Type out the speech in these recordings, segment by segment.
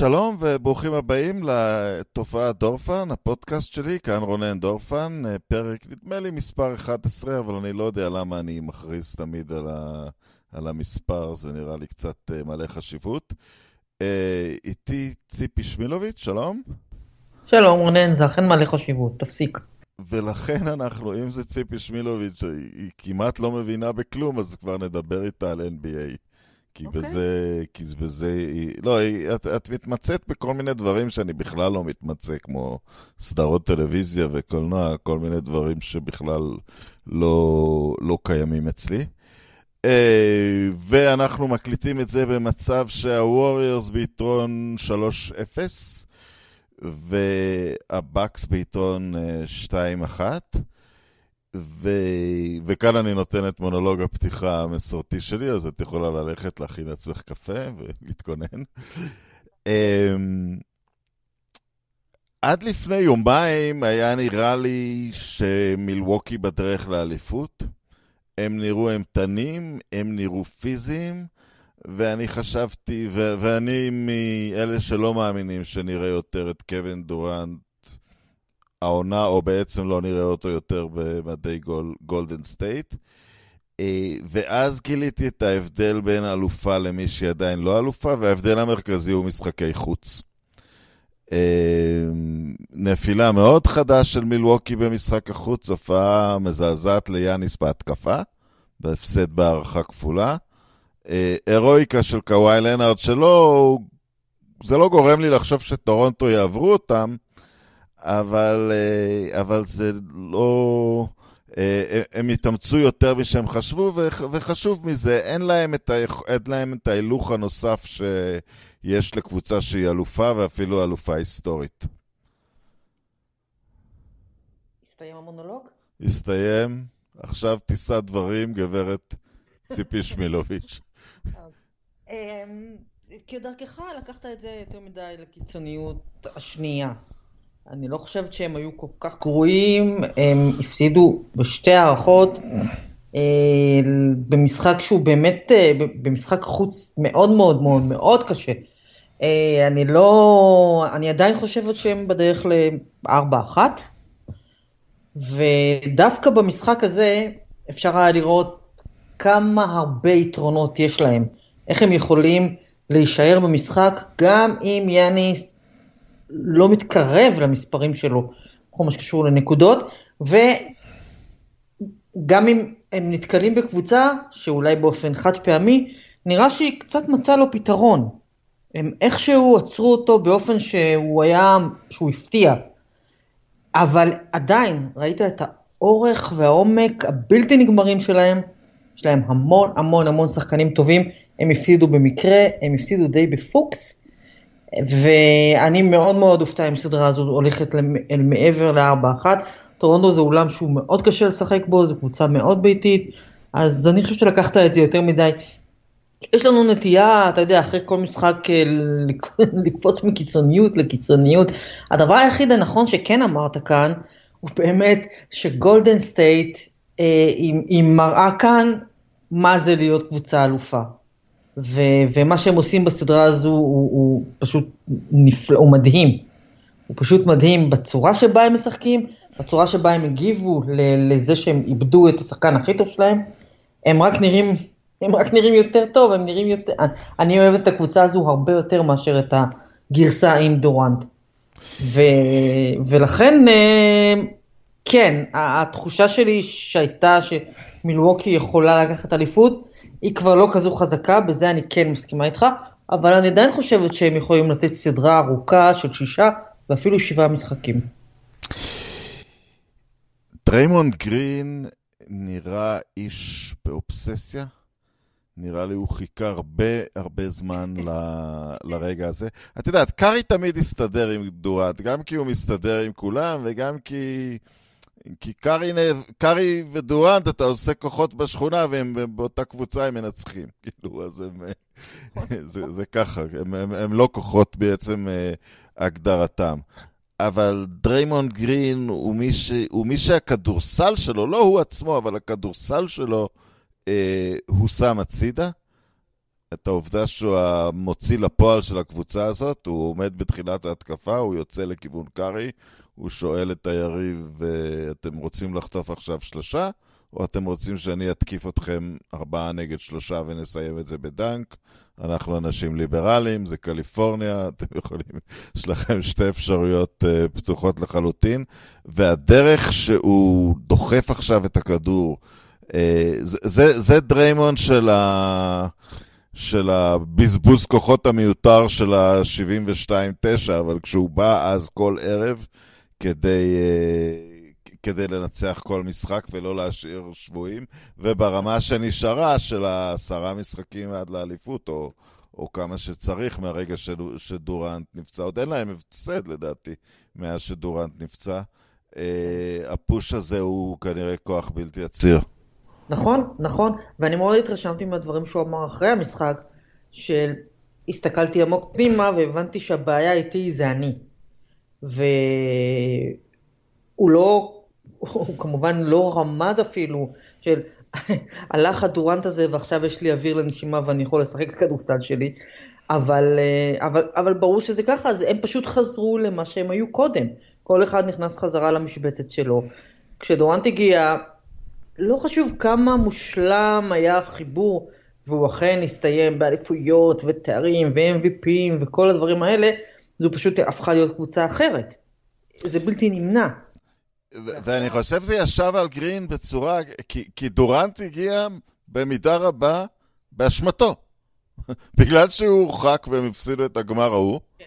שלום וברוכים הבאים לתופעת דורפן, הפודקאסט שלי, כאן רונן דורפן, אה, פרק נדמה לי מספר 11, אבל אני לא יודע למה אני מכריז תמיד על, ה, על המספר, זה נראה לי קצת אה, מלא חשיבות. אה, איתי ציפי שמילוביץ', שלום. שלום רונן, זה אכן מלא חשיבות, תפסיק. ולכן אנחנו, אם זה ציפי שמילוביץ', היא כמעט לא מבינה בכלום, אז כבר נדבר איתה על NBA. כי okay. אוקיי. בזה, כי בזה, לא, את, את מתמצאת בכל מיני דברים שאני בכלל לא מתמצא, כמו סדרות טלוויזיה וקולנוע, כל מיני דברים שבכלל לא, לא קיימים אצלי. Uh, ואנחנו מקליטים את זה במצב שהווריורס ביתרון 3-0, והבקס ביתרון uh, 2-1. ו... וכאן אני נותן את מונולוג הפתיחה המסורתי שלי, אז את יכולה ללכת להכין לעצמך קפה ולהתכונן. אמ, עד לפני יומיים היה נראה לי שמילווקי בדרך לאליפות. הם נראו אימתנים, הם נראו פיזיים, ואני חשבתי, ו- ואני מאלה שלא מאמינים שנראה יותר את קווין דורנט העונה, או בעצם לא נראה אותו יותר במדי גול, גולדן סטייט. אה, ואז גיליתי את ההבדל בין אלופה למי שהיא עדיין לא אלופה, וההבדל המרכזי הוא משחקי חוץ. אה, נפילה מאוד חדה של מילווקי במשחק החוץ, הופעה מזעזעת ליאניס בהתקפה, בהפסד בהארכה כפולה. אה, הירואיקה של קוואי לנארד שלא, זה לא גורם לי לחשוב שטורונטו יעברו אותם, אבל, אה, אבל זה לא... אה, הם התאמצו יותר משהם חשבו, וחשוב מזה, אין להם את, ה... אין להם את ההילוך הנוסף שיש לקבוצה שהיא אלופה, ואפילו אלופה היסטורית. הסתיים המונולוג? הסתיים. עכשיו תישא דברים, גברת ציפי שמילוביץ'. אמ, כדרכך לקחת את זה יותר מדי לקיצוניות השנייה. אני לא חושבת שהם היו כל כך גרועים, הם הפסידו בשתי הערכות אה, במשחק שהוא באמת, אה, במשחק חוץ מאוד מאוד מאוד מאוד קשה. אה, אני לא, אני עדיין חושבת שהם בדרך לארבע אחת, ודווקא במשחק הזה אפשר היה לראות כמה הרבה יתרונות יש להם, איך הם יכולים להישאר במשחק גם אם יאניס לא מתקרב למספרים שלו בכל מה שקשור לנקודות, וגם אם הם נתקלים בקבוצה שאולי באופן חד פעמי, נראה שהיא קצת מצאה לו פתרון. הם איכשהו עצרו אותו באופן שהוא היה, שהוא הפתיע. אבל עדיין, ראית את האורך והעומק הבלתי נגמרים שלהם, יש להם המון המון המון שחקנים טובים, הם הפסידו במקרה, הם הפסידו די בפוקס, ואני מאוד מאוד אופתע אם הסדרה הזו הולכת אל מעבר לארבע אחת. טורונטו זה אולם שהוא מאוד קשה לשחק בו, זו קבוצה מאוד ביתית, אז אני חושבת שלקחת את זה יותר מדי. יש לנו נטייה, אתה יודע, אחרי כל משחק אה, לקפוץ מקיצוניות לקיצוניות. הדבר היחיד הנכון שכן אמרת כאן, הוא באמת שגולדן סטייט, אה, היא מראה כאן מה זה להיות קבוצה אלופה. ו- ומה שהם עושים בסדרה הזו הוא, הוא פשוט נפלא, הוא מדהים. הוא פשוט מדהים בצורה שבה הם משחקים, בצורה שבה הם הגיבו לזה שהם איבדו את השחקן הכי טוב שלהם. הם רק נראים, הם רק נראים יותר טוב, הם נראים יותר, אני אוהב את הקבוצה הזו הרבה יותר מאשר את הגרסה עם דורנט. ו, ולכן, אה, כן, התחושה שלי שהייתה שמילווקי יכולה לקחת אליפות, היא כבר לא כזו חזקה, בזה אני כן מסכימה איתך, אבל אני עדיין חושבת שהם יכולים לתת סדרה ארוכה של שישה ואפילו שבעה משחקים. דריימונד גרין נראה איש באובססיה. נראה לי הוא חיכה הרבה הרבה זמן ל... לרגע הזה. את יודעת, קארי תמיד הסתדר עם דורנט, גם כי הוא מסתדר עם כולם וגם כי... כי קארי, קארי ודורנט, אתה עושה כוחות בשכונה והם באותה קבוצה הם מנצחים. כאילו, אז הם... זה, זה ככה, הם, הם, הם לא כוחות בעצם אה, הגדרתם. אבל דריימון גרין הוא מי, ש, הוא מי שהכדורסל שלו, לא הוא עצמו, אבל הכדורסל שלו, אה, הוא שם הצידה. את העובדה שהוא המוציא לפועל של הקבוצה הזאת, הוא עומד בתחילת ההתקפה, הוא יוצא לכיוון קארי, הוא שואל את היריב, אתם רוצים לחטוף עכשיו שלושה, או אתם רוצים שאני אתקיף אתכם ארבעה נגד שלושה ונסיים את זה בדנק? אנחנו אנשים ליברליים, זה קליפורניה, אתם יכולים, יש לכם שתי אפשרויות uh, פתוחות לחלוטין, והדרך שהוא דוחף עכשיו את הכדור, uh, זה, זה, זה דריימון של ה... של הבזבוז כוחות המיותר של ה-72-9, אבל כשהוא בא אז כל ערב כדי, uh, כדי לנצח כל משחק ולא להשאיר שבויים, וברמה שנשארה של העשרה משחקים עד לאליפות, או, או כמה שצריך מהרגע שדורנט נפצע. עוד אין להם הפסד לדעתי מאז שדורנט נפצע. Uh, הפוש הזה הוא כנראה כוח בלתי עציר. נכון, נכון, ואני מאוד התרשמתי מהדברים שהוא אמר אחרי המשחק, של הסתכלתי עמוק פנימה והבנתי שהבעיה איתי זה אני. והוא לא, הוא כמובן לא רמז אפילו, של הלך הדורנט הזה ועכשיו יש לי אוויר לנשימה ואני יכול לשחק את הכדורסל שלי, אבל, אבל, אבל ברור שזה ככה, אז הם פשוט חזרו למה שהם היו קודם. כל אחד נכנס חזרה למשבצת שלו. כשדורנט הגיע, לא חשוב כמה מושלם היה החיבור, והוא אכן הסתיים באליפויות ותארים ו-MVPים וכל הדברים האלה, זו פשוט הפכה להיות קבוצה אחרת. זה בלתי נמנע. ואני חושב שזה ישב על גרין בצורה, כי, כי דורנט הגיע במידה רבה באשמתו. בגלל שהוא הורחק והם הפסידו את הגמר ההוא. כן.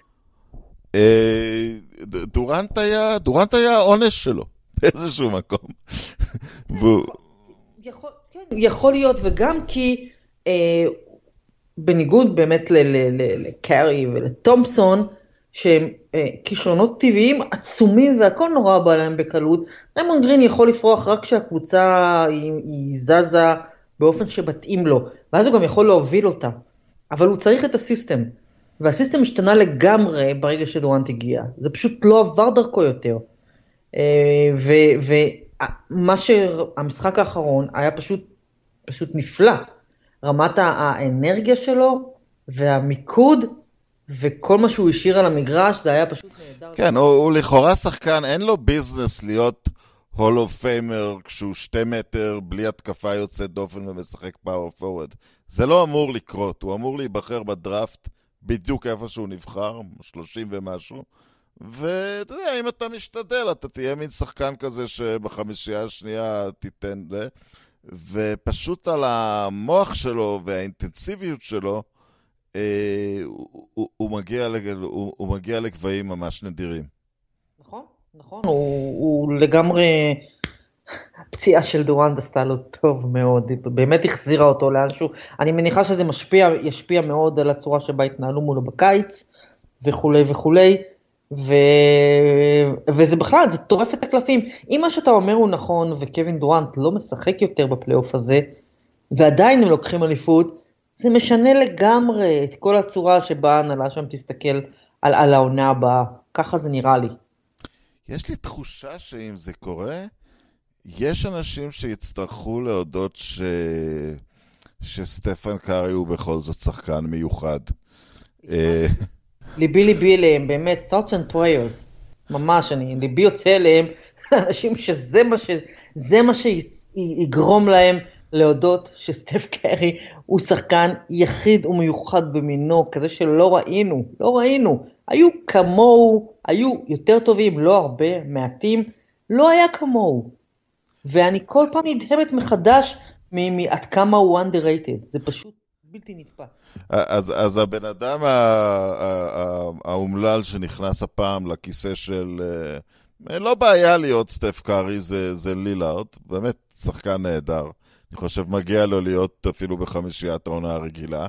אה, דורנט היה, דורנט היה העונש שלו באיזשהו מקום. והוא... יכול, כן, יכול להיות, וגם כי אה, בניגוד באמת לקארי ולתומפסון, שהם אה, כישרונות טבעיים עצומים והכל נורא בא להם בקלות, ריימון גרין יכול לפרוח רק כשהקבוצה היא, היא זזה באופן שמתאים לו, ואז הוא גם יכול להוביל אותה. אבל הוא צריך את הסיסטם, והסיסטם השתנה לגמרי ברגע שדורנט הגיע, זה פשוט לא עבר דרכו יותר. אה, ומה שהמשחק האחרון היה פשוט, פשוט נפלא. רמת האנרגיה שלו והמיקוד וכל מה שהוא השאיר על המגרש זה היה פשוט נהדר. כן, הוא, הוא לכאורה שחקן, אין לו business להיות Hall of Famer כשהוא שתי מטר בלי התקפה יוצאת דופן ומשחק power forward. זה לא אמור לקרות, הוא אמור להיבחר בדראפט בדיוק איפה שהוא נבחר, 30 ומשהו. ואתה יודע, אם אתה משתדל, אתה תהיה מין שחקן כזה שבחמישייה השנייה תיתן ל... ופשוט על המוח שלו והאינטנסיביות שלו, הוא, הוא, הוא, מגיע לג... הוא, הוא מגיע לגבהים ממש נדירים. נכון, נכון, הוא, הוא לגמרי... הפציעה של דורנד עשתה לו טוב מאוד, היא באמת החזירה אותו לאנשהו. אני מניחה שזה משפיע, ישפיע מאוד על הצורה שבה התנהלו מולו בקיץ, וכולי וכולי. ו... וזה בכלל, זה טורף את הקלפים. אם מה שאתה אומר הוא נכון, וקווין דורנט לא משחק יותר בפלייאוף הזה, ועדיין הם לוקחים אליפות, זה משנה לגמרי את כל הצורה שבה ההנהלה שם תסתכל על, על העונה הבאה. ככה זה נראה לי. יש לי תחושה שאם זה קורה, יש אנשים שיצטרכו להודות ש... שסטפן קארי הוא בכל זאת שחקן מיוחד. אה, ליבי ליבי אליהם, באמת, thoughts and prayers, ממש, אני, ליבי יוצא אליהם, אנשים שזה מה, ש, מה שיגרום להם להודות שסטף קרי הוא שחקן יחיד ומיוחד במינו, כזה שלא ראינו, לא ראינו. היו כמוהו, היו יותר טובים, לא הרבה, מעטים, לא היה כמוהו. ואני כל פעם נדהמת מחדש מעד כמה הוא underrated, זה פשוט בלתי נתפס. אז, אז הבן אדם האומלל שנכנס הפעם לכיסא של... אה, לא בעיה להיות סטף קארי, זה, זה לילארד, באמת שחקן נהדר. אני חושב מגיע לו להיות אפילו בחמישיית העונה הרגילה.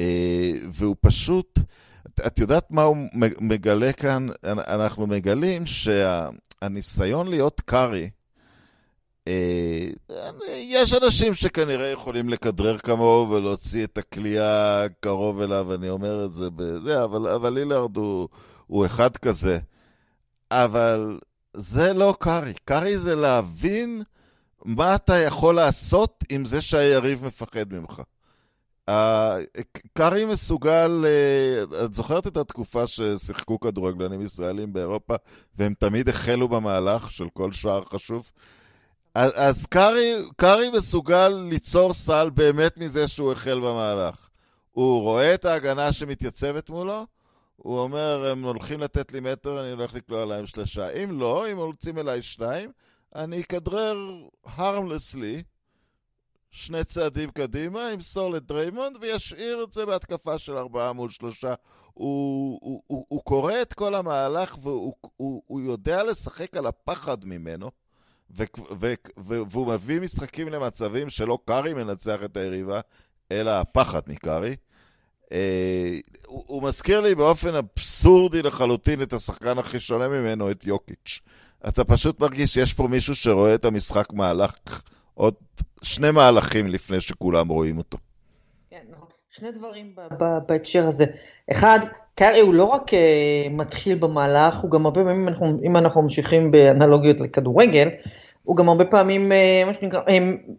אה, והוא פשוט, את יודעת מה הוא מגלה כאן? אנחנו מגלים שהניסיון להיות קארי, אה, יש אנשים שכנראה יכולים לכדרר כמוהו ולהוציא את הכלייה קרוב אליו, אני אומר את זה בזה, אבל, אבל לילארד הוא, הוא אחד כזה. אבל זה לא קארי. קארי זה להבין מה אתה יכול לעשות עם זה שהיריב מפחד ממך. קארי מסוגל, אה, את זוכרת את התקופה ששיחקו כדורגלנים ישראלים באירופה, והם תמיד החלו במהלך של כל שער חשוב? אז קארי, קארי מסוגל ליצור סל באמת מזה שהוא החל במהלך. הוא רואה את ההגנה שמתייצבת מולו, הוא אומר, הם הולכים לתת לי מטר, אני הולך לקלוע להם שלושה. אם לא, אם רוצים אליי שניים, אני אכדרר harmlessly שני צעדים קדימה, ימסור לדריימונד וישאיר את זה בהתקפה של ארבעה מול שלושה. הוא, הוא, הוא, הוא קורא את כל המהלך והוא הוא, הוא יודע לשחק על הפחד ממנו. ו- ו- ו- והוא מביא משחקים למצבים שלא קארי מנצח את היריבה, אלא הפחד מקארי. אה, הוא, הוא מזכיר לי באופן אבסורדי לחלוטין את השחקן הכי שונה ממנו, את יוקיץ'. אתה פשוט מרגיש שיש פה מישהו שרואה את המשחק מהלך עוד שני מהלכים לפני שכולם רואים אותו. כן, נכון. שני דברים בהקשר הזה. אחד, קארי הוא לא רק uh, מתחיל במהלך, הוא גם הרבה פעמים, אנחנו, אם אנחנו ממשיכים באנלוגיות לכדורגל, הוא גם הרבה פעמים, uh, מה שנקרא, uh,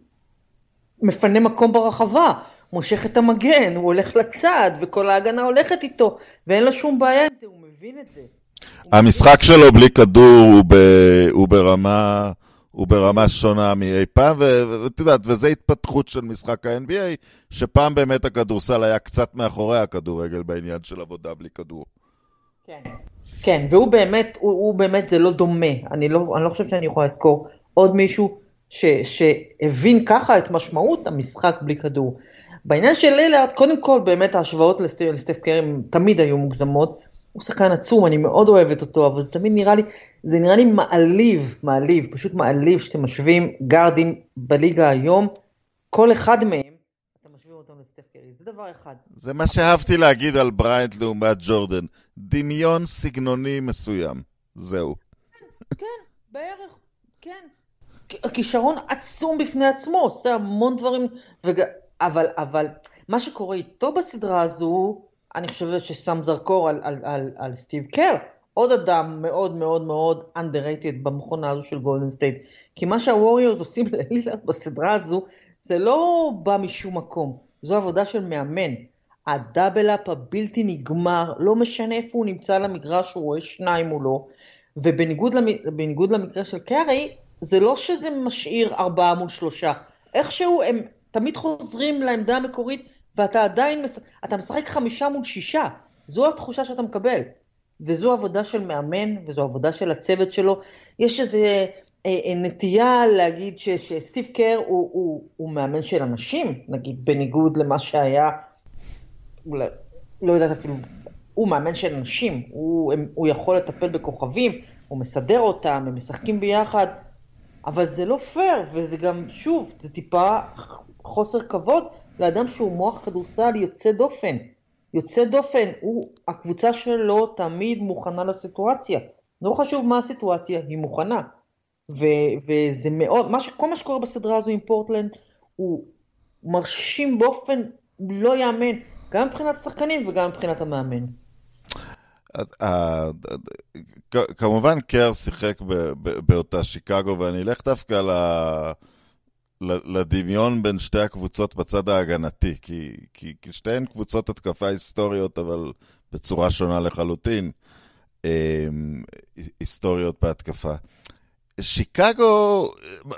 מפנה מקום ברחבה, מושך את המגן, הוא הולך לצד, וכל ההגנה הולכת איתו, ואין לו שום בעיה עם זה, הוא מבין את זה. המשחק שלו בלי כדור הוא, ב, הוא ברמה... הוא ברמה שונה מאי פעם, ואת יודעת, וזו התפתחות של משחק ה-NBA, שפעם באמת הכדורסל היה קצת מאחורי הכדורגל בעניין של עבודה בלי כדור. כן, כן, והוא באמת, הוא, הוא באמת, זה לא דומה. אני לא, אני לא חושב שאני יכולה לזכור עוד מישהו ש, שהבין ככה את משמעות המשחק בלי כדור. בעניין של לילארד, קודם כל, באמת ההשוואות לסטף, קרים תמיד היו מוגזמות. הוא שחקן עצום, אני מאוד אוהבת אותו, אבל זה תמיד נראה לי, זה נראה לי מעליב, מעליב, פשוט מעליב שאתם משווים גארדים בליגה היום, כל אחד מהם, אתם משווים אותם לסטף קרי, זה דבר אחד. זה מה שאהבתי להגיד על בריינט לעומת ג'ורדן, דמיון סגנוני מסוים, זהו. כן, כן, בערך, כן. הכישרון עצום בפני עצמו, עושה המון דברים, וג... אבל, אבל מה שקורה איתו בסדרה הזו, אני חושבת ששם זרקור על, על, על, על סטיב קר, עוד אדם מאוד מאוד מאוד underrated במכונה הזו של גולדן סטייט. כי מה שהווריורס עושים ללילארד בסדרה הזו, זה לא בא משום מקום, זו עבודה של מאמן. הדאבל אפ הבלתי נגמר, לא משנה איפה הוא נמצא על המגרש, הוא רואה שניים מולו, ובניגוד למ, למקרה של קרי, זה לא שזה משאיר ארבעה מול שלושה. איכשהו הם תמיד חוזרים לעמדה המקורית ואתה עדיין, אתה משחק חמישה מול שישה, זו התחושה שאתה מקבל. וזו עבודה של מאמן, וזו עבודה של הצוות שלו. יש איזו אה, אה, נטייה להגיד ש, שסטיב קר הוא, הוא, הוא מאמן של אנשים, נגיד, בניגוד למה שהיה, לא יודעת אפילו, הוא מאמן של אנשים, הוא, הם, הוא יכול לטפל בכוכבים, הוא מסדר אותם, הם משחקים ביחד, אבל זה לא פייר, וזה גם, שוב, זה טיפה חוסר כבוד לאדם שהוא מוח כדורסל יוצא דופן. יוצא דופן, הוא, הקבוצה שלו תמיד מוכנה לסיטואציה. לא חשוב מה הסיטואציה, היא מוכנה. ו, וזה מאוד, מה ש, כל מה שקורה בסדרה הזו עם פורטלנד הוא מרשים באופן לא יאמן, גם מבחינת השחקנים וגם מבחינת המאמן. כמובן קר שיחק באותה שיקגו, ואני אלך דווקא ל... לדמיון בין שתי הקבוצות בצד ההגנתי, כי, כי, כי שתיהן קבוצות התקפה היסטוריות, אבל בצורה שונה לחלוטין, אה, היסטוריות בהתקפה. שיקגו,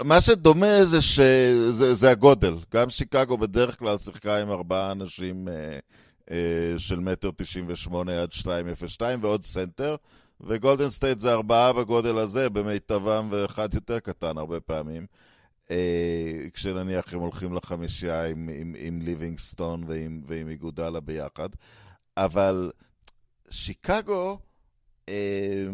מה שדומה זה, שזה, זה הגודל. גם שיקגו בדרך כלל שיחקה עם ארבעה אנשים אה, אה, של מטר תשעים ושמונה עד שתיים אפס שתיים ועוד סנטר, וגולדן סטייט זה ארבעה בגודל הזה, במיטבם ואחד יותר קטן הרבה פעמים. אה, כשנניח הם הולכים לחמישייה עם, עם, עם ליבינגסטון ועם, ועם איגודלה ביחד. אבל שיקגו, אה,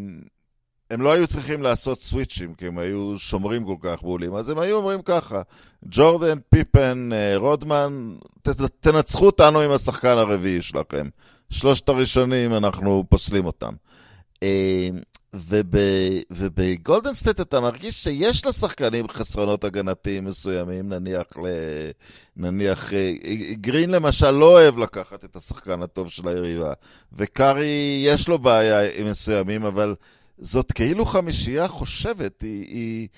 הם לא היו צריכים לעשות סוויצ'ים, כי הם היו שומרים כל כך בולים, אז הם היו אומרים ככה, ג'ורדן, פיפן, אה, רודמן, ת, תנצחו אותנו עם השחקן הרביעי שלכם. שלושת הראשונים, אנחנו פוסלים אותם. אה, ובגולדן סטייט אתה מרגיש שיש לשחקנים חסרונות הגנתיים מסוימים, נניח, ל... נניח אה, גרין למשל לא אוהב לקחת את השחקן הטוב של היריבה, וקארי יש לו בעיה עם מסוימים, אבל זאת כאילו חמישייה חושבת, היא, היא,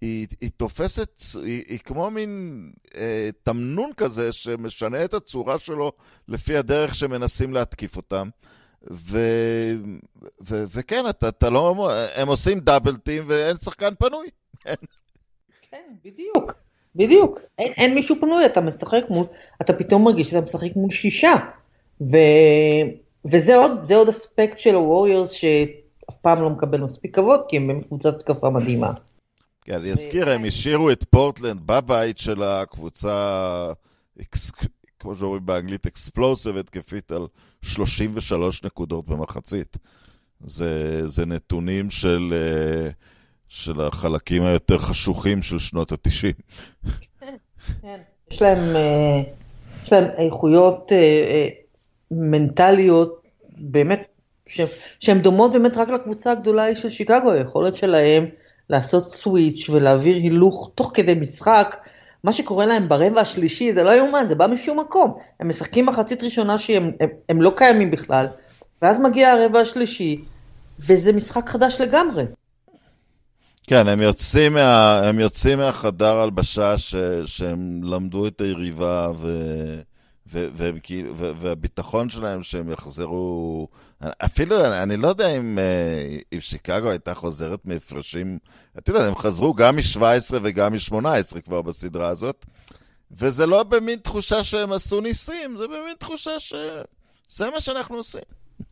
היא, היא תופסת, היא, היא כמו מין אה, תמנון כזה שמשנה את הצורה שלו לפי הדרך שמנסים להתקיף אותם. ו, ו, וכן, אתה, אתה לא, הם עושים דאבלטים ואין שחקן פנוי. כן, בדיוק, בדיוק. אין, אין מישהו פנוי, אתה משחק מול, אתה פתאום מרגיש שאתה משחק מול שישה. ו, וזה עוד, עוד אספקט של הווריורס שאף פעם לא מקבל מספיק כבוד, כי הם קבוצת התקפה מדהימה. כן, אני אזכיר, הם השאירו את פורטלנד בבית של הקבוצה, כמו שאומרים באנגלית, אקספלוסיב התקפית על 33 נקודות במחצית. זה, זה נתונים של, אה, של החלקים היותר חשוכים של שנות ה-90. כן, יש להם, אה, יש להם איכויות אה, מנטליות באמת, שהן דומות באמת רק לקבוצה הגדולה של שיקגו, היכולת שלהם לעשות סוויץ' ולהעביר הילוך תוך כדי משחק. מה שקורה להם ברבע השלישי זה לא יאומן, זה בא משום מקום. הם משחקים מחצית ראשונה שהם הם, הם לא קיימים בכלל, ואז מגיע הרבע השלישי, וזה משחק חדש לגמרי. כן, הם יוצאים, מה, הם יוצאים מהחדר הלבשה שהם למדו את היריבה ו... כאילו, והביטחון שלהם שהם יחזרו, אפילו, אני לא יודע אם, אה, אם שיקגו הייתה חוזרת מהפרשים, אתה יודע, הם חזרו גם מ-17 וגם מ-18 כבר בסדרה הזאת, וזה לא במין תחושה שהם עשו ניסים, זה במין תחושה שזה מה שאנחנו עושים.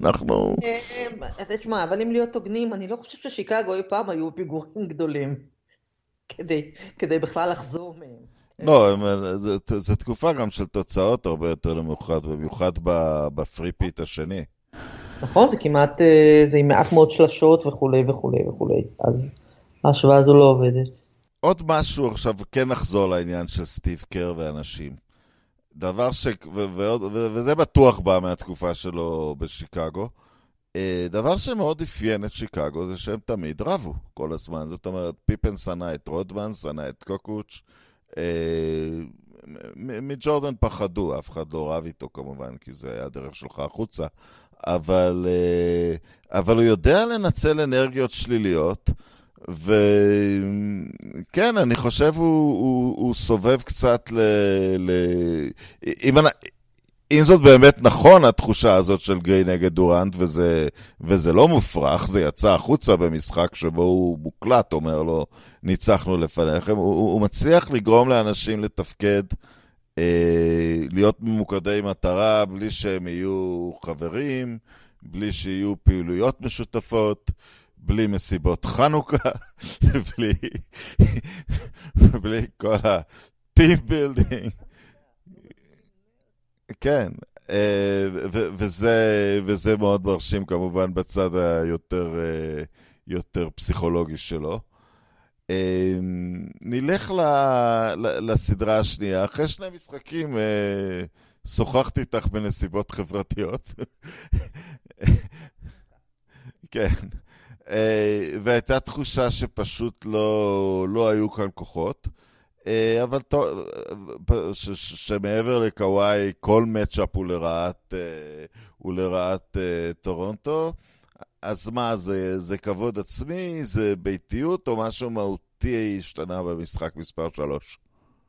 אנחנו... אה, תשמע, אבל אם להיות הוגנים, אני לא חושב ששיקגו אי פעם היו פיגורים גדולים כדי, כדי בכלל לחזור מהם. לא, זו תקופה גם של תוצאות הרבה יותר נמוכות, במיוחד ב three-peat השני. נכון, זה כמעט, אה, זה עם מעט מאוד שלשות וכולי וכולי וכולי, אז ההשוואה הזו לא עובדת. עוד משהו עכשיו, כן נחזור לעניין של סטיב קר ואנשים. דבר ש... ו- ו- וזה בטוח בא מהתקופה שלו בשיקגו. אה, דבר שמאוד אפיין את שיקגו זה שהם תמיד רבו כל הזמן. זאת אומרת, פיפן שנא את רודמן, שנא את קוקוץ', אה, מג'ורדן פחדו, אף אחד לא רב איתו כמובן, כי זה היה הדרך שלך החוצה, אבל, אה, אבל הוא יודע לנצל אנרגיות שליליות, וכן, אני חושב הוא, הוא, הוא סובב קצת ל... ל... אם, אם זאת באמת נכון, התחושה הזאת של גריי נגד דורנט, וזה, וזה לא מופרך, זה יצא החוצה במשחק שבו הוא מוקלט, אומר לו, ניצחנו לפניכם, הוא, הוא מצליח לגרום לאנשים לתפקד, אה, להיות ממוקדי מטרה, בלי שהם יהיו חברים, בלי שיהיו פעילויות משותפות. בלי מסיבות חנוכה, בלי, בלי כל ה-team building. כן, אה, וזה, וזה מאוד מרשים כמובן בצד היותר אה, יותר פסיכולוגי שלו. אה, נלך ל, לסדרה השנייה. אחרי שני משחקים שוחחתי איתך בנסיבות חברתיות. כן. והייתה תחושה שפשוט לא, לא היו כאן כוחות. אה, אבל שמעבר לקוואי, כל matchup הוא לרעת, אה, הוא לרעת אה, טורונטו. אז מה, זה, זה כבוד עצמי, זה ביתיות, או משהו מהותי השתנה במשחק מספר 3?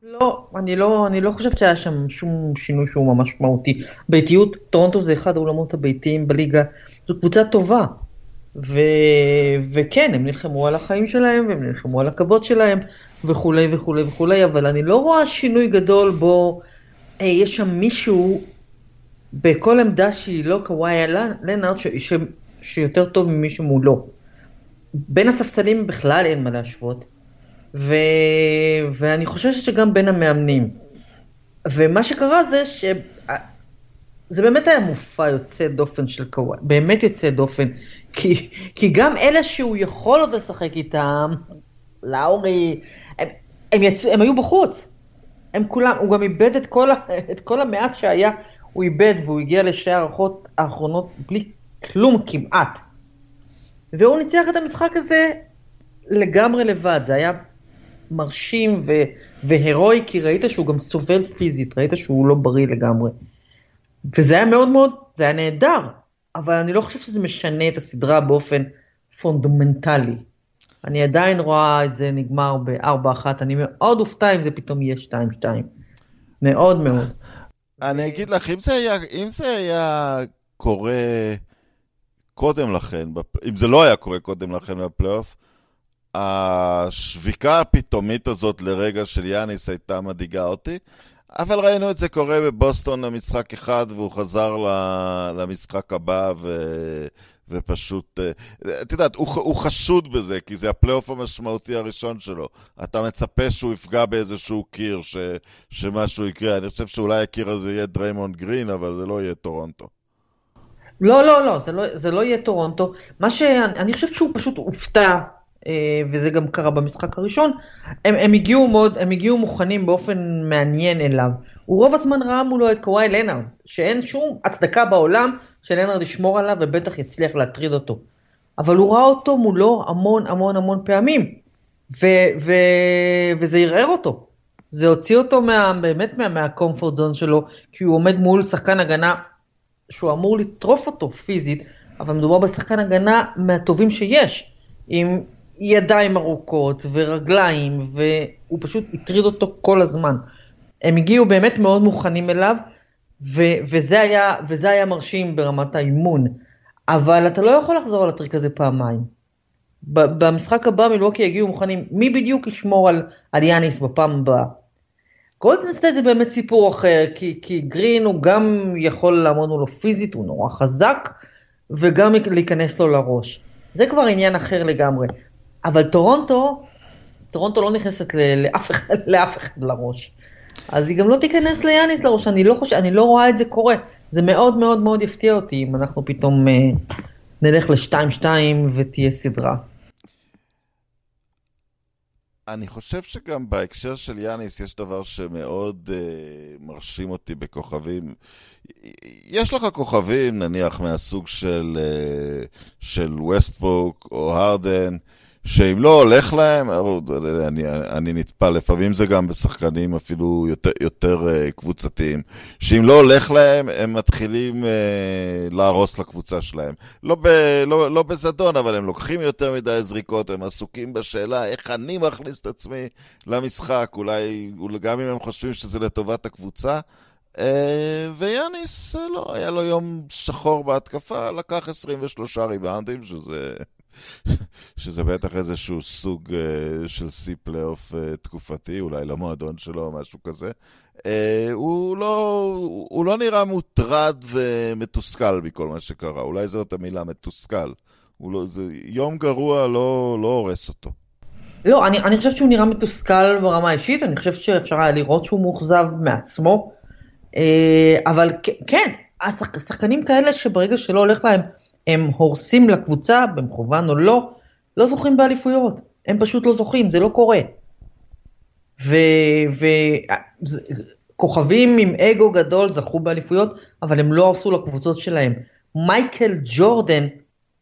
לא, אני לא, אני לא חושבת שהיה שם שום שינוי שהוא ממש מהותי. ביתיות, טורונטו זה אחד האולמות הביתיים בליגה, זו קבוצה טובה. ו... וכן, הם נלחמו על החיים שלהם, והם נלחמו על הכבוד שלהם, וכולי וכולי וכולי, אבל אני לא רואה שינוי גדול בו אה, יש שם מישהו בכל עמדה שהיא לא קוואי לנארד, ש... ש... שיותר טוב ממישהו מולו. בין הספסלים בכלל אין מה להשוות, ו... ואני חושבת שגם בין המאמנים. ומה שקרה זה ש... זה באמת היה מופע יוצא דופן של קוואי, באמת יוצא דופן, כי, כי גם אלה שהוא יכול עוד לשחק איתם, לאורי, הם, יצאו, הם היו בחוץ. הם כולם, הוא גם איבד את כל, את כל המעט שהיה, הוא איבד והוא הגיע לשתי הערכות האחרונות בלי כלום כמעט. והוא ניצח את המשחק הזה לגמרי לבד, זה היה מרשים ו, והירואי, כי ראית שהוא גם סובל פיזית, ראית שהוא לא בריא לגמרי. וזה היה מאוד מאוד, זה היה נהדר, אבל אני לא חושב שזה משנה את הסדרה באופן פונדמנטלי. אני עדיין רואה את זה נגמר ב-4-1, אני מאוד אופתע אם זה פתאום יהיה 2-2. מאוד מאוד. אני אגיד לך, אם זה היה, אם זה היה קורה קודם לכן, אם זה לא היה קורה קודם לכן בפלייאוף, השביקה הפתאומית הזאת לרגע של יאניס הייתה מדאיגה אותי, אבל ראינו את זה קורה בבוסטון למשחק אחד, והוא חזר למשחק הבא, ו... ופשוט, אה, את יודעת, הוא, הוא חשוד בזה, כי זה הפלייאוף המשמעותי הראשון שלו. אתה מצפה שהוא יפגע באיזשהו קיר, ש, שמשהו יקרה. אני חושב שאולי הקיר הזה יהיה דריימונד גרין, אבל זה לא יהיה טורונטו. לא, לא, לא, זה לא, זה לא יהיה טורונטו. מה שאני חושבת שהוא פשוט הופתע, וזה גם קרה במשחק הראשון, הם, הם, הגיעו מאוד, הם הגיעו מוכנים באופן מעניין אליו. הוא רוב הזמן ראה מולו את קוואי לנארד, שאין שום הצדקה בעולם שלנארד ישמור עליו ובטח יצליח להטריד אותו. אבל הוא ראה אותו מולו המון המון המון פעמים, ו, ו, וזה ערער אותו. זה הוציא אותו מה, באמת מה, מהקומפורט זון שלו, כי הוא עומד מול שחקן הגנה שהוא אמור לטרוף אותו פיזית, אבל מדובר בשחקן הגנה מהטובים שיש, עם ידיים ארוכות ורגליים, והוא פשוט הטריד אותו כל הזמן. הם הגיעו באמת מאוד מוכנים אליו, ו- וזה, היה, וזה היה מרשים ברמת האימון. אבל אתה לא יכול לחזור על הטריק הזה פעמיים. במשחק הבא מלווקי יגיעו מוכנים, מי בדיוק ישמור על, על יאניס בפעם הבאה? גולדן סטייט זה באמת סיפור אחר, כי, כי גרין הוא גם יכול לעמוד מולו פיזית, הוא נורא חזק, וגם להיכנס לו לראש. זה כבר עניין אחר לגמרי. אבל טורונטו, טורונטו לא נכנסת לאף אחד, לאף אחד לראש. אז היא גם לא תיכנס ליאניס לראש, אני לא חושב, אני לא רואה את זה קורה. זה מאוד מאוד מאוד יפתיע אותי אם אנחנו פתאום אה, נלך ל-2-2 ותהיה סדרה. אני חושב שגם בהקשר של יאניס יש דבר שמאוד uh, מרשים אותי בכוכבים. יש לך כוכבים, נניח, מהסוג של, uh, של ווסטבוק או הרדן, שאם לא הולך להם, אני, אני נטפל, לפעמים זה גם בשחקנים אפילו יותר, יותר קבוצתיים, שאם לא הולך להם, הם מתחילים uh, להרוס לקבוצה שלהם. לא, ב, לא, לא בזדון, אבל הם לוקחים יותר מדי זריקות, הם עסוקים בשאלה איך אני מכניס את עצמי למשחק, אולי, גם אם הם חושבים שזה לטובת הקבוצה. ויאניס, לא, היה לו יום שחור בהתקפה, לקח 23 ריבאונדים, שזה... שזה בטח איזשהו סוג uh, של סי פלייאוף uh, תקופתי, אולי למועדון שלו או משהו כזה. Uh, הוא, לא, הוא לא נראה מוטרד ומתוסכל מכל מה שקרה, אולי זאת המילה מתוסכל. לא, זה, יום גרוע לא, לא הורס אותו. לא, אני, אני חושבת שהוא נראה מתוסכל ברמה האישית, אני חושבת שאפשר היה לראות שהוא מאוכזב מעצמו, אבל כן, השחקנים כאלה שברגע שלא הולך להם הם הורסים לקבוצה, במכוון או לא, לא זוכים באליפויות. הם פשוט לא זוכים, זה לא קורה. וכוכבים עם אגו גדול זכו באליפויות, אבל הם לא הרסו לקבוצות שלהם. מייקל ג'ורדן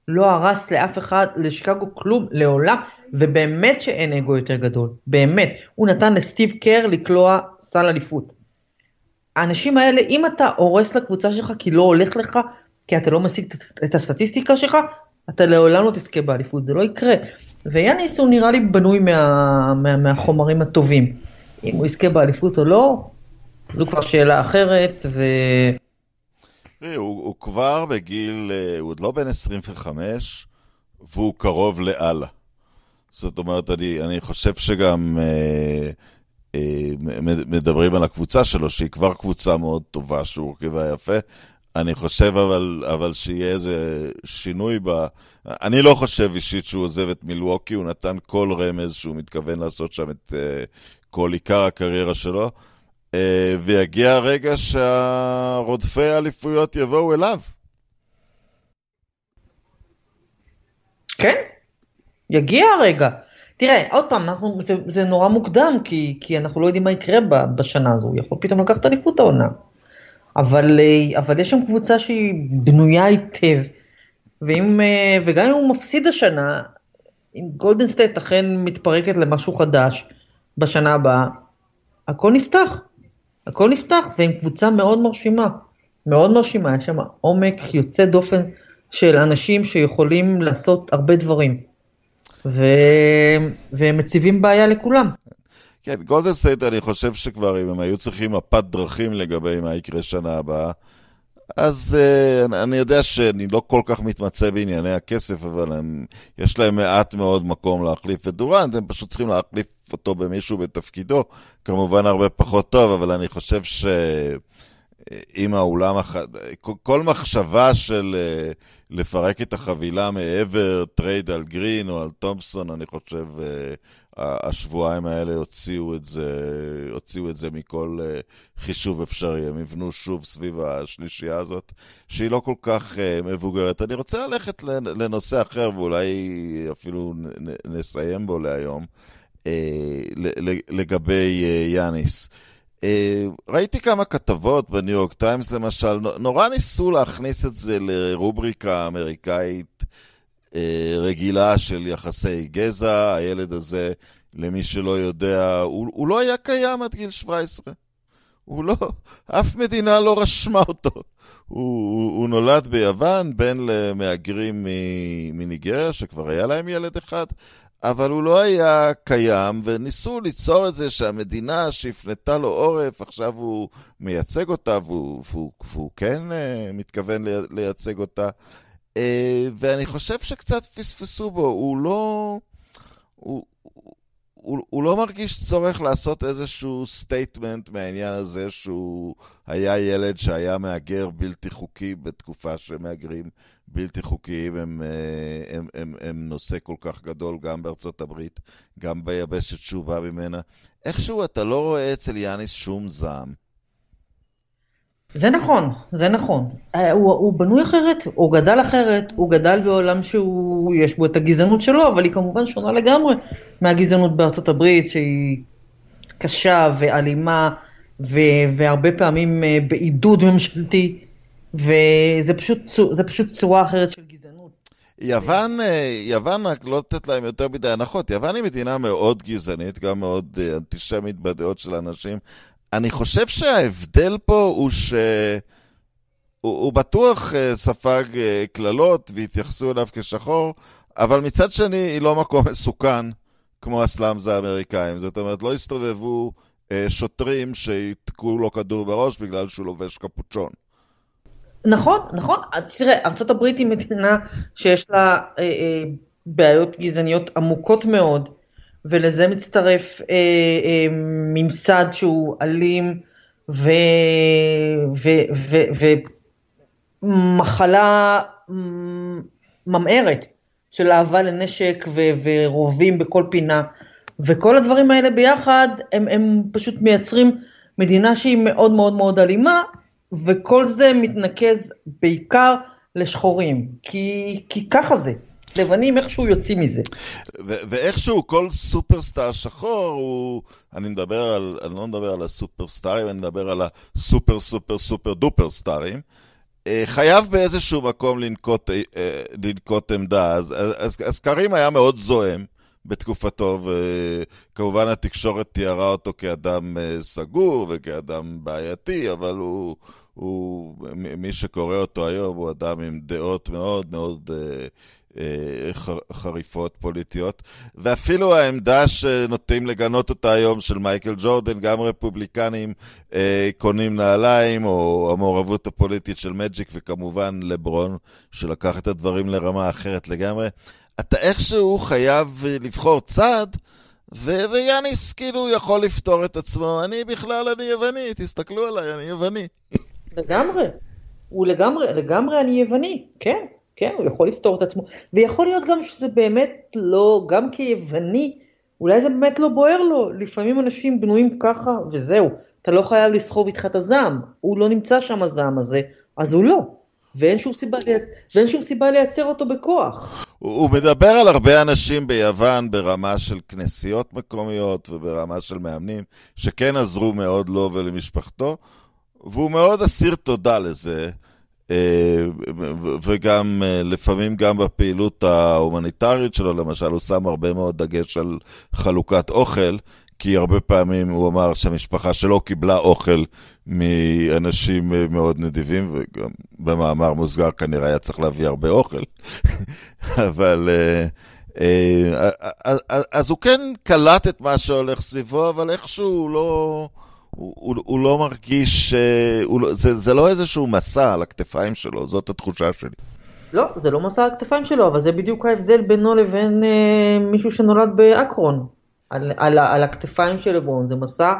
לא הרס לאף אחד, לשיקגו כלום, לעולם, ובאמת שאין אגו יותר גדול, באמת. הוא נתן לסטיב קר לקלוע סל אליפות. האנשים האלה, אם אתה הורס לקבוצה שלך כי לא הולך לך, כי אתה לא משיג את הסטטיסטיקה שלך, אתה לעולם לא תזכה באליפות, זה לא יקרה. ויאניס הוא נראה לי בנוי מה, מה, מהחומרים הטובים. אם הוא יזכה באליפות או לא, זו כבר שאלה אחרת, ו... תראי, הוא, הוא כבר בגיל, אה, הוא עוד לא בן 25, והוא קרוב לאללה. זאת אומרת, אני, אני חושב שגם אה, אה, מדברים על הקבוצה שלו, שהיא כבר קבוצה מאוד טובה, שהוא הרכיבה יפה, אני חושב אבל, אבל שיהיה איזה שינוי ב... אני לא חושב אישית שהוא עוזב את מילווקי, הוא נתן כל רמז שהוא מתכוון לעשות שם את uh, כל עיקר הקריירה שלו, uh, ויגיע הרגע שהרודפי האליפויות יבואו אליו. כן, יגיע הרגע. תראה, עוד פעם, אנחנו, זה, זה נורא מוקדם, כי, כי אנחנו לא יודעים מה יקרה בשנה הזו, הוא יכול פתאום לקחת אליפות העונה. אבל, אה, אבל יש שם קבוצה שהיא בנויה היטב, ואם, אה, וגם אם הוא מפסיד השנה, אם גולדן סטייט אכן מתפרקת למשהו חדש בשנה הבאה, הכל נפתח. הכל נפתח, ועם קבוצה מאוד מרשימה. מאוד מרשימה, יש שם עומק יוצא דופן של אנשים שיכולים לעשות הרבה דברים. ו... והם מציבים בעיה לכולם. כן, גולדן סטייט, אני חושב שכבר אם הם היו צריכים מפת דרכים לגבי מה יקרה שנה הבאה, אז אה, אני יודע שאני לא כל כך מתמצא בענייני הכסף, אבל הם, יש להם מעט מאוד מקום להחליף את דורנט, הם פשוט צריכים להחליף אותו במישהו בתפקידו, כמובן הרבה פחות טוב, אבל אני חושב שאם האולם, הח... כל מחשבה של אה, לפרק את החבילה מעבר trade על גרין או על תומפסון, אני חושב... השבועיים האלה הוציאו את זה, הוציאו את זה מכל אה, חישוב אפשרי. הם יבנו שוב סביב השלישייה הזאת, שהיא לא כל כך uh, מבוגרת. אני רוצה ללכת לנושא אחר, ואולי אפילו נסיים בו להיום, uh, לגבי יאניס. ראיתי כמה כתבות בניו יורק טיימס למשל, נורא ניסו להכניס את זה לרובריקה אמריקאית אה, רגילה של יחסי גזע. הילד הזה, למי שלא יודע, הוא, הוא לא היה קיים עד גיל 17. הוא לא, אף מדינה לא רשמה אותו. הוא, הוא, הוא נולד ביוון, בן למהגרים מניגריה, שכבר היה להם ילד אחד, אבל הוא לא היה קיים, וניסו ליצור את זה שהמדינה שהפנתה לו עורף, עכשיו הוא מייצג אותה, והוא, והוא, והוא כן uh, מתכוון לייצג אותה. אה, ואני חושב שקצת פספסו בו, הוא לא... הוא, הוא, הוא לא מרגיש צורך לעשות איזשהו statement מהעניין הזה שהוא היה ילד שהיה מהגר בלתי חוקי בתקופה שמהגרים בלתי חוקיים הם, אה, הם, הם, הם נושא כל כך גדול גם בארצות הברית, גם ביבשת שהוא בא ממנה. איכשהו אתה לא רואה אצל יאניס שום זעם. זה נכון, זה נכון. אה, הוא, הוא בנוי אחרת, הוא גדל אחרת, הוא גדל בעולם שהוא, יש בו את הגזענות שלו, אבל היא כמובן שונה לגמרי מהגזענות בארצות הברית, שהיא קשה ואלימה, ו, והרבה פעמים אה, בעידוד ממשלתי, וזה פשוט, פשוט צורה אחרת של גזענות. יוון, אה, יוון, רק לא לתת להם יותר מדי הנחות, יוון היא מדינה מאוד גזענית, גם מאוד אנטישמית בדעות של אנשים. אני חושב שההבדל פה הוא ש... הוא, הוא בטוח uh, ספג uh, קללות והתייחסו אליו כשחור, אבל מצד שני היא לא מקום מסוכן כמו הסלאמס האמריקאים. זאת אומרת, לא הסתובבו uh, שוטרים שיתקעו לו כדור בראש בגלל שהוא לובש קפוצ'ון. נכון, נכון. תראה, ארה"ב היא מדינה שיש לה אה, אה, בעיות גזעניות עמוקות מאוד. ולזה מצטרף אה, אה, ממסד שהוא אלים ומחלה ממארת של אהבה לנשק ו, ורובים בכל פינה. וכל הדברים האלה ביחד, הם, הם פשוט מייצרים מדינה שהיא מאוד מאוד מאוד אלימה, וכל זה מתנקז בעיקר לשחורים, כי, כי ככה זה. לבנים איכשהו יוצאים מזה. ואיכשהו כל סופרסטאר שחור הוא, אני מדבר על, אני לא מדבר על הסופרסטארים, אני מדבר על הסופר סופר סופר דופר סטארים. אה, חייב באיזשהו מקום לנקוט, אה, אה, לנקוט עמדה, אז, אז, אז קרים היה מאוד זועם בתקופתו, וכמובן התקשורת תיארה אותו כאדם סגור וכאדם בעייתי, אבל הוא, הוא, מי שקורא אותו היום הוא אדם עם דעות מאוד מאוד אה, חריפות פוליטיות, ואפילו העמדה שנוטים לגנות אותה היום של מייקל ג'ורדן, גם רפובליקנים אה, קונים נעליים, או המעורבות הפוליטית של מג'יק, וכמובן לברון, שלקח את הדברים לרמה אחרת לגמרי. אתה איכשהו חייב לבחור צד, ו- ויאניס כאילו יכול לפתור את עצמו. אני בכלל, אני יווני, תסתכלו עליי, אני יווני. לגמרי. הוא לגמרי, לגמרי אני יווני, כן. כן, הוא יכול לפתור את עצמו, ויכול להיות גם שזה באמת לא, גם כיווני, אולי זה באמת לא בוער לו, לפעמים אנשים בנויים ככה, וזהו, אתה לא חייב לסחוב איתך את הזעם, הוא לא נמצא שם הזעם הזה, אז הוא לא. ואין שום סיבה, ואין שום סיבה לייצר אותו בכוח. הוא מדבר על הרבה אנשים ביוון ברמה של כנסיות מקומיות וברמה של מאמנים, שכן עזרו מאוד לו ולמשפחתו, והוא מאוד אסיר תודה לזה. אה, וגם אה, לפעמים גם בפעילות ההומניטרית שלו, למשל, הוא שם הרבה מאוד דגש על חלוקת אוכל, כי הרבה פעמים הוא אמר שהמשפחה שלו קיבלה אוכל מאנשים אה, מאוד נדיבים, וגם במאמר מוסגר כנראה היה צריך להביא הרבה אוכל. אבל אז הוא כן קלט את מה שהולך סביבו, אבל איכשהו הוא לא... הוא, הוא, הוא לא מרגיש, הוא, לא, זה, זה לא איזשהו מסע על הכתפיים שלו, זאת התחושה שלי. לא, זה לא מסע על הכתפיים שלו, אבל זה בדיוק ההבדל בינו לבין אה, מישהו שנולד באקרון. על, על, על הכתפיים של לברון, זה מסע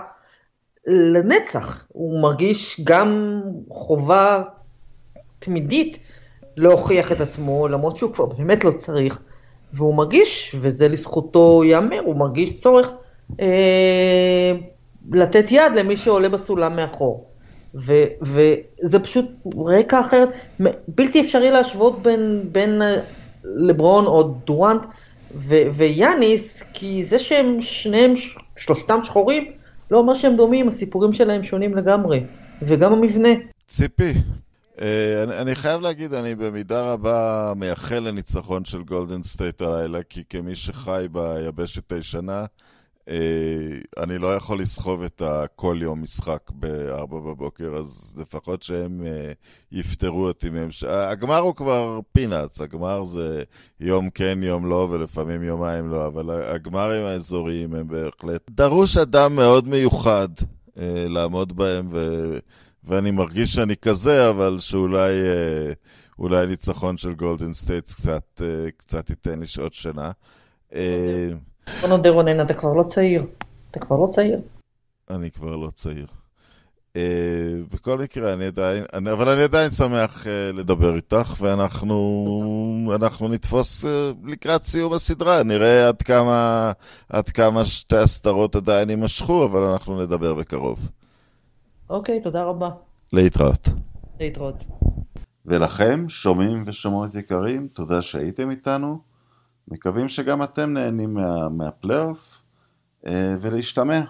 לנצח. הוא מרגיש גם חובה תמידית להוכיח את עצמו, למרות שהוא כבר באמת לא צריך, והוא מרגיש, וזה לזכותו ייאמר, הוא מרגיש צורך אה, לתת יד למי שעולה בסולם מאחור. ו, וזה פשוט רקע אחרת, בלתי אפשרי להשוות בין, בין אה, לברון או דורנט ו, ויאניס, כי זה שהם שניהם, שלושתם שחורים, לא אומר שהם דומים, הסיפורים שלהם שונים לגמרי, וגם המבנה. ציפי, אה, אני, אני חייב להגיד, אני במידה רבה מייחל לניצחון של גולדן סטייט הלילה, כי כמי שחי ביבשת הישנה, אני לא יכול לסחוב את הכל יום משחק ב-4 בבוקר, אז לפחות שהם אה, יפטרו אותי מהם. הגמר הוא כבר peanuts, הגמר זה יום כן, יום לא, ולפעמים יומיים לא, אבל הגמרים האזוריים הם בהחלט... דרוש אדם מאוד מיוחד אה, לעמוד בהם, ו... ואני מרגיש שאני כזה, אבל שאולי אולי ניצחון של גולדן סטייטס קצת, קצת ייתן לי שעות שינה. בוא נודה רונן, אתה כבר לא צעיר. אתה כבר לא צעיר. אני כבר לא צעיר. אה, בכל מקרה, אני עדיין, אני, אבל אני עדיין שמח uh, לדבר איתך, ואנחנו אנחנו נתפוס uh, לקראת סיום הסדרה. נראה עד כמה, עד כמה שתי הסדרות עדיין יימשכו, אבל אנחנו נדבר בקרוב. אוקיי, okay, תודה רבה. להתראות. להתראות. ולכם, שומעים ושומעות יקרים, תודה שהייתם איתנו. מקווים שגם אתם נהנים מה, מהפלייאוף, אה, ולהשתמע.